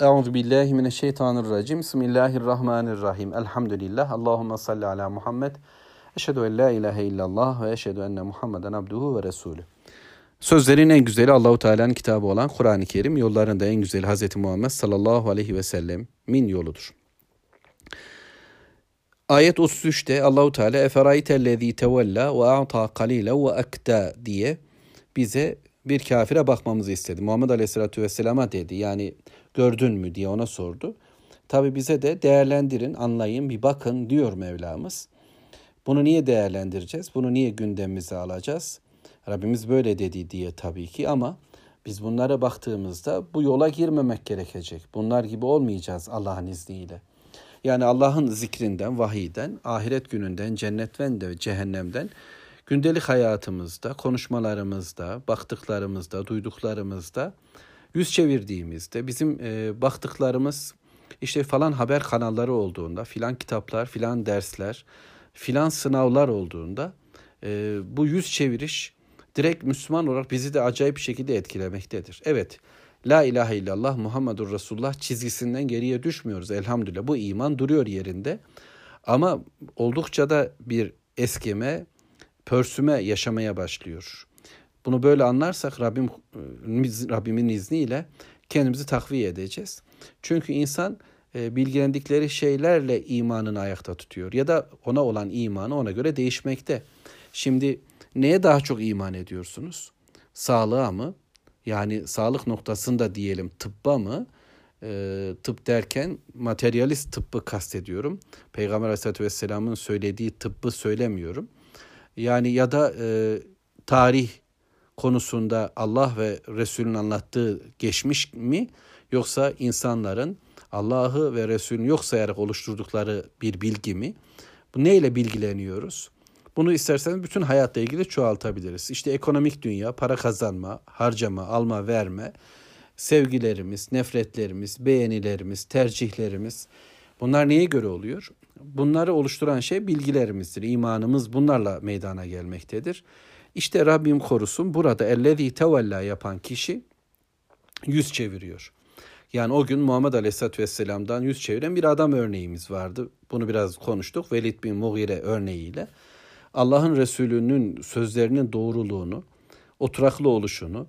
Euzu billahi mineşşeytanirracim. Bismillahirrahmanirrahim. Elhamdülillah. Allahumme salli ala Muhammed. Eşhedü en la ilahe illallah ve eşhedü enne Muhammeden abduhu ve resulü. Sözlerin en güzeli Allahu Teala'nın kitabı olan Kur'an-ı Kerim, yolların da en güzeli Hz. Muhammed sallallahu aleyhi ve sellem min yoludur. Ayet 33'te Allahu Teala eferaytellezî tevella ve a'ta qalile ve akta diye bize bir kafire bakmamızı istedi. Muhammed Aleyhisselatü Vesselam'a dedi. Yani gördün mü diye ona sordu. Tabi bize de değerlendirin, anlayın, bir bakın diyor Mevlamız. Bunu niye değerlendireceğiz? Bunu niye gündemimize alacağız? Rabbimiz böyle dedi diye tabii ki ama biz bunlara baktığımızda bu yola girmemek gerekecek. Bunlar gibi olmayacağız Allah'ın izniyle. Yani Allah'ın zikrinden, vahiyden, ahiret gününden, cennetten de cehennemden gündelik hayatımızda, konuşmalarımızda, baktıklarımızda, duyduklarımızda yüz çevirdiğimizde bizim e, baktıklarımız işte falan haber kanalları olduğunda, filan kitaplar, filan dersler, filan sınavlar olduğunda e, bu yüz çeviriş direkt Müslüman olarak bizi de acayip bir şekilde etkilemektedir. Evet, La ilahe illallah Muhammedur Resulullah çizgisinden geriye düşmüyoruz elhamdülillah. Bu iman duruyor yerinde. Ama oldukça da bir eskime, pörsüme yaşamaya başlıyor. Bunu böyle anlarsak Rabbim Rabbimin izniyle kendimizi takviye edeceğiz. Çünkü insan e, bilgilendikleri şeylerle imanını ayakta tutuyor ya da ona olan imanı ona göre değişmekte. Şimdi neye daha çok iman ediyorsunuz? Sağlığa mı? Yani sağlık noktasında diyelim tıbba mı? E, tıp derken materyalist tıbbı kastediyorum. Peygamber Aleyhisselatü Vesselam'ın söylediği tıbbı söylemiyorum. Yani ya da e, tarih konusunda Allah ve Resul'ün anlattığı geçmiş mi yoksa insanların Allah'ı ve Resul'ünü yok sayarak oluşturdukları bir bilgi mi? Bu neyle bilgileniyoruz? Bunu isterseniz bütün hayatla ilgili çoğaltabiliriz. İşte ekonomik dünya, para kazanma, harcama, alma, verme, sevgilerimiz, nefretlerimiz, beğenilerimiz, tercihlerimiz bunlar neye göre oluyor? Bunları oluşturan şey bilgilerimizdir. İmanımız bunlarla meydana gelmektedir. İşte Rabbim korusun burada ellezî tevella yapan kişi yüz çeviriyor. Yani o gün Muhammed Aleyhisselatü Vesselam'dan yüz çeviren bir adam örneğimiz vardı. Bunu biraz konuştuk. Velid bin Mughire örneğiyle. Allah'ın Resulü'nün sözlerinin doğruluğunu, oturaklı oluşunu,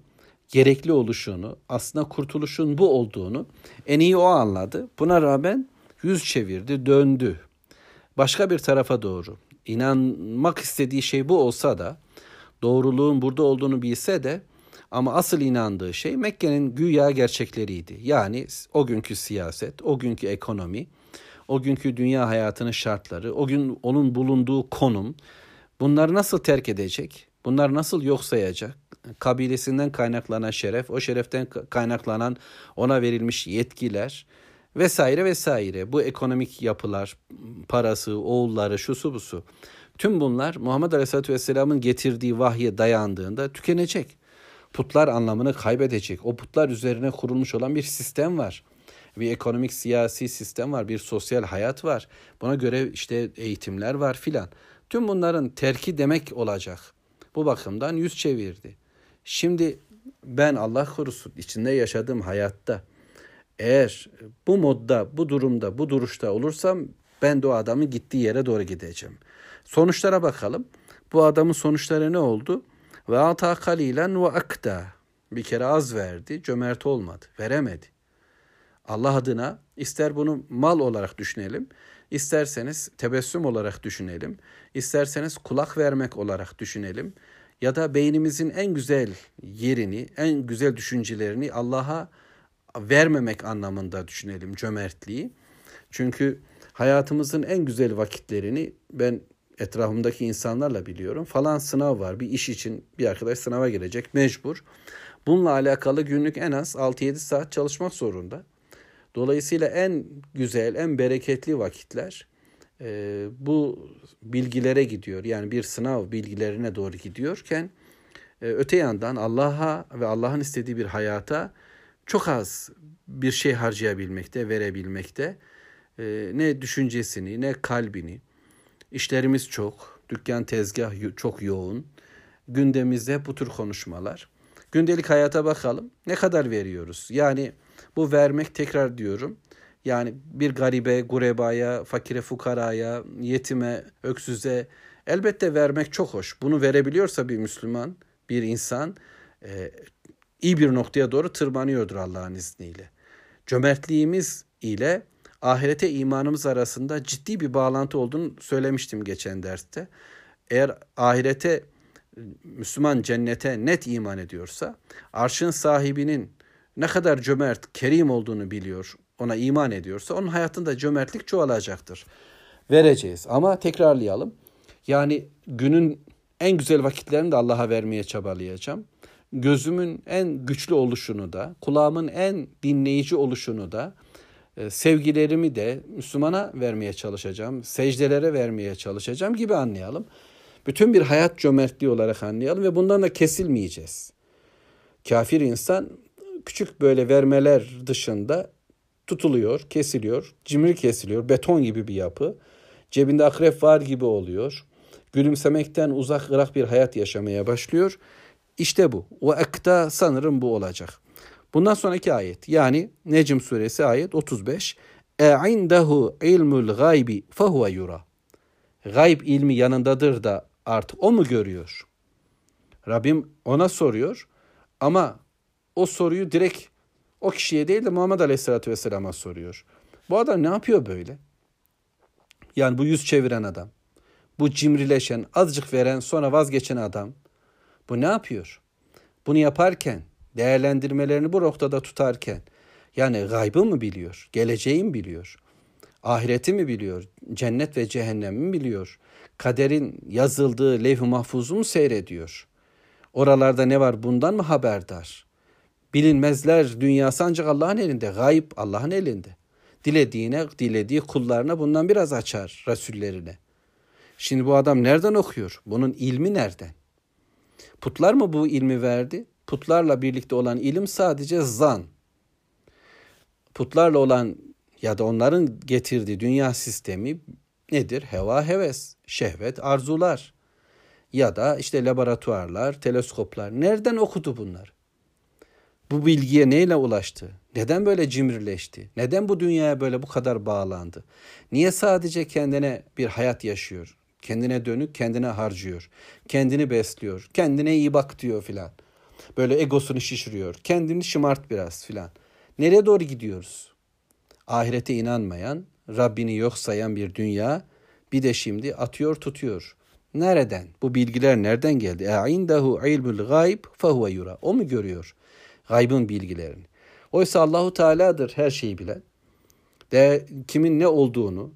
gerekli oluşunu, aslında kurtuluşun bu olduğunu en iyi o anladı. Buna rağmen yüz çevirdi, döndü. Başka bir tarafa doğru. İnanmak istediği şey bu olsa da doğruluğun burada olduğunu bilse de ama asıl inandığı şey Mekke'nin güya gerçekleriydi. Yani o günkü siyaset, o günkü ekonomi, o günkü dünya hayatının şartları, o gün onun bulunduğu konum bunları nasıl terk edecek? Bunlar nasıl yok sayacak? Kabilesinden kaynaklanan şeref, o şereften kaynaklanan ona verilmiş yetkiler vesaire vesaire. Bu ekonomik yapılar, parası, oğulları, şusu busu. Tüm bunlar Muhammed Aleyhisselatü Vesselam'ın getirdiği vahye dayandığında tükenecek. Putlar anlamını kaybedecek. O putlar üzerine kurulmuş olan bir sistem var. Bir ekonomik siyasi sistem var, bir sosyal hayat var. Buna göre işte eğitimler var filan. Tüm bunların terki demek olacak. Bu bakımdan yüz çevirdi. Şimdi ben Allah korusun içinde yaşadığım hayatta eğer bu modda, bu durumda, bu duruşta olursam ben de o adamın gittiği yere doğru gideceğim. Sonuçlara bakalım. Bu adamın sonuçları ne oldu? Ve ata kalilen ve akta. Bir kere az verdi, cömert olmadı, veremedi. Allah adına ister bunu mal olarak düşünelim, isterseniz tebessüm olarak düşünelim, isterseniz kulak vermek olarak düşünelim ya da beynimizin en güzel yerini, en güzel düşüncelerini Allah'a vermemek anlamında düşünelim cömertliği. Çünkü hayatımızın en güzel vakitlerini ben etrafımdaki insanlarla biliyorum. Falan sınav var. Bir iş için bir arkadaş sınava girecek mecbur. Bununla alakalı günlük en az 6-7 saat çalışmak zorunda. Dolayısıyla en güzel, en bereketli vakitler e, bu bilgilere gidiyor. Yani bir sınav bilgilerine doğru gidiyorken e, öte yandan Allah'a ve Allah'ın istediği bir hayata çok az bir şey harcayabilmekte, verebilmekte. E, ne düşüncesini, ne kalbini, İşlerimiz çok, dükkan tezgah çok yoğun. Gündemimizde bu tür konuşmalar. Gündelik hayata bakalım. Ne kadar veriyoruz? Yani Bu vermek tekrar diyorum. Yani bir garibe, gurebaya, fakire, fukaraya, yetime, öksüze elbette vermek çok hoş. Bunu verebiliyorsa bir Müslüman, bir insan e, iyi bir noktaya doğru tırmanıyordur Allah'ın izniyle. Cömertliğimiz ile ahirete imanımız arasında ciddi bir bağlantı olduğunu söylemiştim geçen derste. Eğer ahirete Müslüman cennete net iman ediyorsa, arşın sahibinin ne kadar cömert, kerim olduğunu biliyor, ona iman ediyorsa onun hayatında cömertlik çoğalacaktır. Vereceğiz ama tekrarlayalım. Yani günün en güzel vakitlerini de Allah'a vermeye çabalayacağım. Gözümün en güçlü oluşunu da, kulağımın en dinleyici oluşunu da, e, sevgilerimi de Müslümana vermeye çalışacağım, secdelere vermeye çalışacağım gibi anlayalım. Bütün bir hayat cömertliği olarak anlayalım ve bundan da kesilmeyeceğiz. Kafir insan küçük böyle vermeler dışında tutuluyor, kesiliyor, cimri kesiliyor, beton gibi bir yapı. Cebinde akrep var gibi oluyor. Gülümsemekten uzak ırak bir hayat yaşamaya başlıyor. İşte bu. O akta sanırım bu olacak. Bundan sonraki ayet yani Necm suresi ayet 35. اَعِنْدَهُ ilmul gaybi فَهُوَ yura. Gayb ilmi yanındadır da artık o mu görüyor? Rabbim ona soruyor ama o soruyu direkt o kişiye değil de Muhammed Aleyhisselatü Vesselam'a soruyor. Bu adam ne yapıyor böyle? Yani bu yüz çeviren adam. Bu cimrileşen, azıcık veren sonra vazgeçen adam. bu ne yapıyor? Bunu yaparken, değerlendirmelerini bu noktada tutarken yani gaybı mı biliyor? Geleceği mi biliyor? Ahireti mi biliyor? Cennet ve cehennemi mi biliyor? Kaderin yazıldığı levh-i mahfuzu mu seyrediyor? Oralarda ne var bundan mı haberdar? Bilinmezler dünyası ancak Allah'ın elinde. Gayb Allah'ın elinde. Dilediğine, dilediği kullarına bundan biraz açar Resullerine. Şimdi bu adam nereden okuyor? Bunun ilmi nereden? Putlar mı bu ilmi verdi? Putlarla birlikte olan ilim sadece zan. Putlarla olan ya da onların getirdiği dünya sistemi nedir? Heva, heves, şehvet, arzular ya da işte laboratuvarlar, teleskoplar. Nereden okudu bunlar? Bu bilgiye neyle ulaştı? Neden böyle cimrileşti? Neden bu dünyaya böyle bu kadar bağlandı? Niye sadece kendine bir hayat yaşıyor? Kendine dönük, kendine harcıyor. Kendini besliyor. Kendine iyi bak diyor filan. Böyle egosunu şişiriyor. Kendini şımart biraz filan. Nereye doğru gidiyoruz? Ahirete inanmayan, Rabbini yok sayan bir dünya bir de şimdi atıyor tutuyor. Nereden? Bu bilgiler nereden geldi? E indahu ilmul gayb fehuve yura. O mu görüyor? Gaybın bilgilerini. Oysa Allahu Teala'dır her şeyi bilen. De kimin ne olduğunu,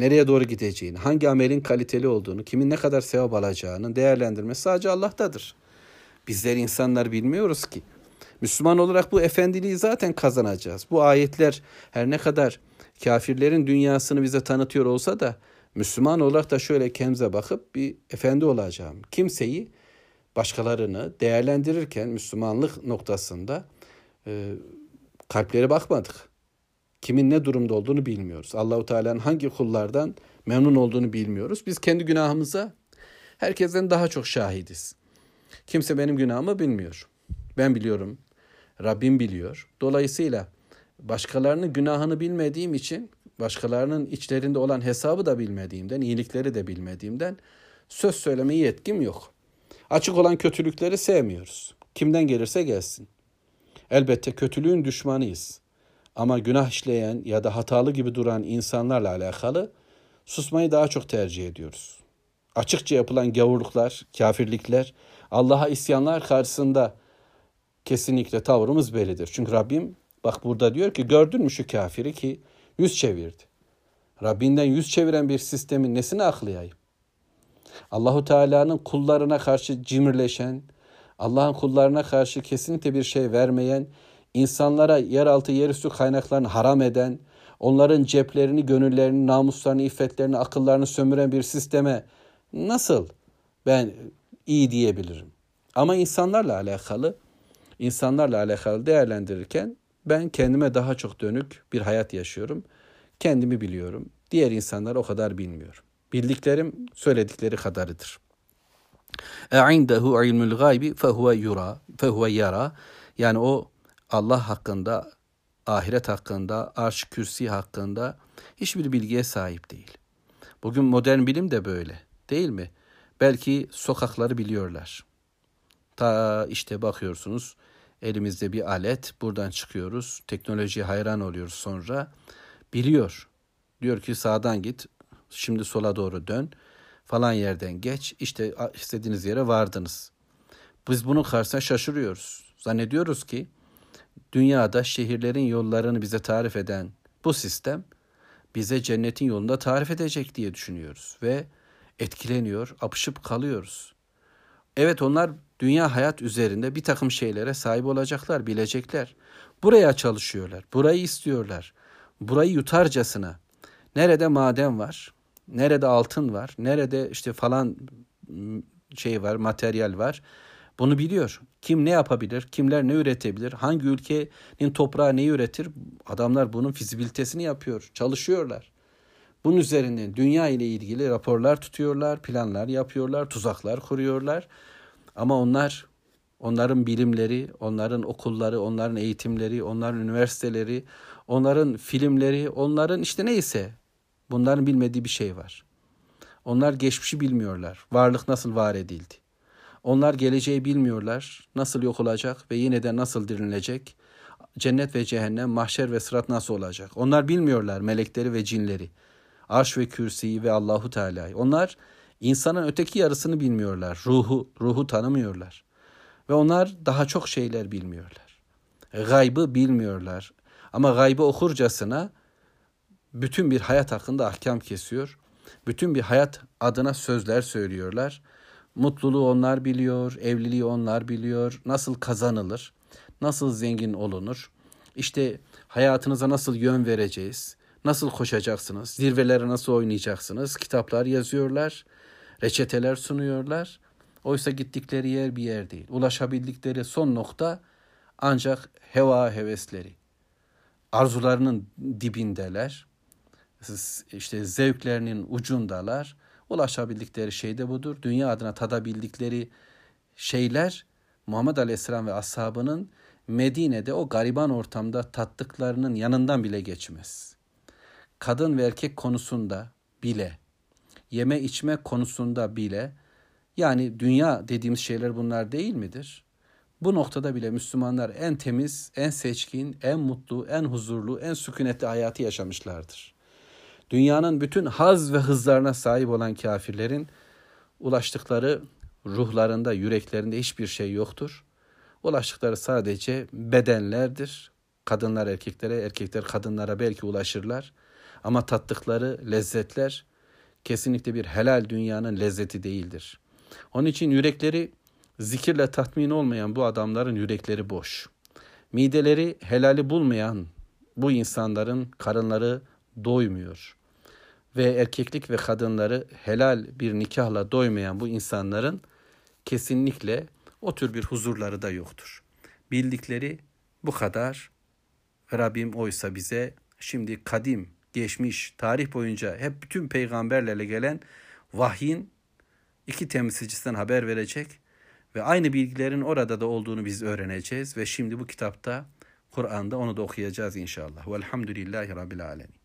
nereye doğru gideceğini, hangi amelin kaliteli olduğunu, kimin ne kadar sevap alacağını değerlendirmesi sadece Allah'tadır. Bizler insanlar bilmiyoruz ki. Müslüman olarak bu efendiliği zaten kazanacağız. Bu ayetler her ne kadar kafirlerin dünyasını bize tanıtıyor olsa da Müslüman olarak da şöyle kendimize bakıp bir efendi olacağım. Kimseyi başkalarını değerlendirirken Müslümanlık noktasında e, kalplere bakmadık. Kimin ne durumda olduğunu bilmiyoruz. Allahu Teala'nın hangi kullardan memnun olduğunu bilmiyoruz. Biz kendi günahımıza herkesten daha çok şahidiz. Kimse benim günahımı bilmiyor. Ben biliyorum. Rabbim biliyor. Dolayısıyla başkalarının günahını bilmediğim için, başkalarının içlerinde olan hesabı da bilmediğimden, iyilikleri de bilmediğimden söz söylemeye yetkim yok. Açık olan kötülükleri sevmiyoruz. Kimden gelirse gelsin. Elbette kötülüğün düşmanıyız. Ama günah işleyen ya da hatalı gibi duran insanlarla alakalı susmayı daha çok tercih ediyoruz. Açıkça yapılan gavurluklar, kafirlikler, Allah'a isyanlar karşısında kesinlikle tavrımız bellidir. Çünkü Rabbim bak burada diyor ki gördün mü şu kafiri ki yüz çevirdi. Rabbinden yüz çeviren bir sistemin nesine aklayayım? Allahu Teala'nın kullarına karşı cimrileşen, Allah'ın kullarına karşı kesinlikle bir şey vermeyen, insanlara yeraltı yerüstü kaynaklarını haram eden, onların ceplerini, gönüllerini, namuslarını, iffetlerini, akıllarını sömüren bir sisteme nasıl ben iyi diyebilirim? Ama insanlarla alakalı, insanlarla alakalı değerlendirirken ben kendime daha çok dönük bir hayat yaşıyorum. Kendimi biliyorum. Diğer insanlar o kadar bilmiyorum. Bildiklerim söyledikleri kadarıdır. E indehu ilmul gaybi fehuve yura fehuve yara. Yani o Allah hakkında ahiret hakkında, arş kürsi hakkında hiçbir bilgiye sahip değil. Bugün modern bilim de böyle değil mi? Belki sokakları biliyorlar. Ta işte bakıyorsunuz elimizde bir alet buradan çıkıyoruz. Teknolojiye hayran oluyoruz sonra. Biliyor. Diyor ki sağdan git şimdi sola doğru dön falan yerden geç işte istediğiniz yere vardınız. Biz bunun karşısına şaşırıyoruz. Zannediyoruz ki dünyada şehirlerin yollarını bize tarif eden bu sistem bize cennetin yolunda tarif edecek diye düşünüyoruz ve etkileniyor, apışıp kalıyoruz. Evet onlar dünya hayat üzerinde bir takım şeylere sahip olacaklar, bilecekler. Buraya çalışıyorlar, burayı istiyorlar. Burayı yutarcasına. Nerede maden var, nerede altın var, nerede işte falan şey var, materyal var. Bunu biliyor. Kim ne yapabilir, kimler ne üretebilir, hangi ülkenin toprağı neyi üretir? Adamlar bunun fizibilitesini yapıyor, çalışıyorlar. Bunun üzerinden dünya ile ilgili raporlar tutuyorlar, planlar yapıyorlar, tuzaklar kuruyorlar. Ama onlar, onların bilimleri, onların okulları, onların eğitimleri, onların üniversiteleri, onların filmleri, onların işte neyse bunların bilmediği bir şey var. Onlar geçmişi bilmiyorlar. Varlık nasıl var edildi? Onlar geleceği bilmiyorlar. Nasıl yok olacak ve yine nasıl dirilecek? Cennet ve cehennem, mahşer ve sırat nasıl olacak? Onlar bilmiyorlar melekleri ve cinleri. Arş ve kürsiyi ve Allahu Teala'yı. Onlar insanın öteki yarısını bilmiyorlar. Ruhu, ruhu tanımıyorlar. Ve onlar daha çok şeyler bilmiyorlar. Gaybı bilmiyorlar. Ama gaybı okurcasına bütün bir hayat hakkında ahkam kesiyor. Bütün bir hayat adına sözler söylüyorlar. Mutluluğu onlar biliyor, evliliği onlar biliyor, nasıl kazanılır, nasıl zengin olunur. İşte hayatınıza nasıl yön vereceğiz, nasıl koşacaksınız, zirvelere nasıl oynayacaksınız, kitaplar yazıyorlar, reçeteler sunuyorlar. Oysa gittikleri yer bir yer değil. Ulaşabildikleri son nokta ancak heva hevesleri. Arzularının dibindeler. İşte zevklerinin ucundalar ulaşabildikleri şey de budur. Dünya adına tadabildikleri şeyler Muhammed Aleyhisselam ve ashabının Medine'de o gariban ortamda tattıklarının yanından bile geçmez. Kadın ve erkek konusunda bile, yeme içme konusunda bile, yani dünya dediğimiz şeyler bunlar değil midir? Bu noktada bile Müslümanlar en temiz, en seçkin, en mutlu, en huzurlu, en sükunetli hayatı yaşamışlardır dünyanın bütün haz ve hızlarına sahip olan kafirlerin ulaştıkları ruhlarında, yüreklerinde hiçbir şey yoktur. Ulaştıkları sadece bedenlerdir. Kadınlar erkeklere, erkekler kadınlara belki ulaşırlar. Ama tattıkları lezzetler kesinlikle bir helal dünyanın lezzeti değildir. Onun için yürekleri zikirle tatmin olmayan bu adamların yürekleri boş. Mideleri helali bulmayan bu insanların karınları doymuyor ve erkeklik ve kadınları helal bir nikahla doymayan bu insanların kesinlikle o tür bir huzurları da yoktur. Bildikleri bu kadar. Rabbim oysa bize şimdi kadim, geçmiş, tarih boyunca hep bütün peygamberlerle gelen vahyin iki temsilcisinden haber verecek ve aynı bilgilerin orada da olduğunu biz öğreneceğiz ve şimdi bu kitapta Kur'an'da onu da okuyacağız inşallah. Velhamdülillahi Rabbil Alemin.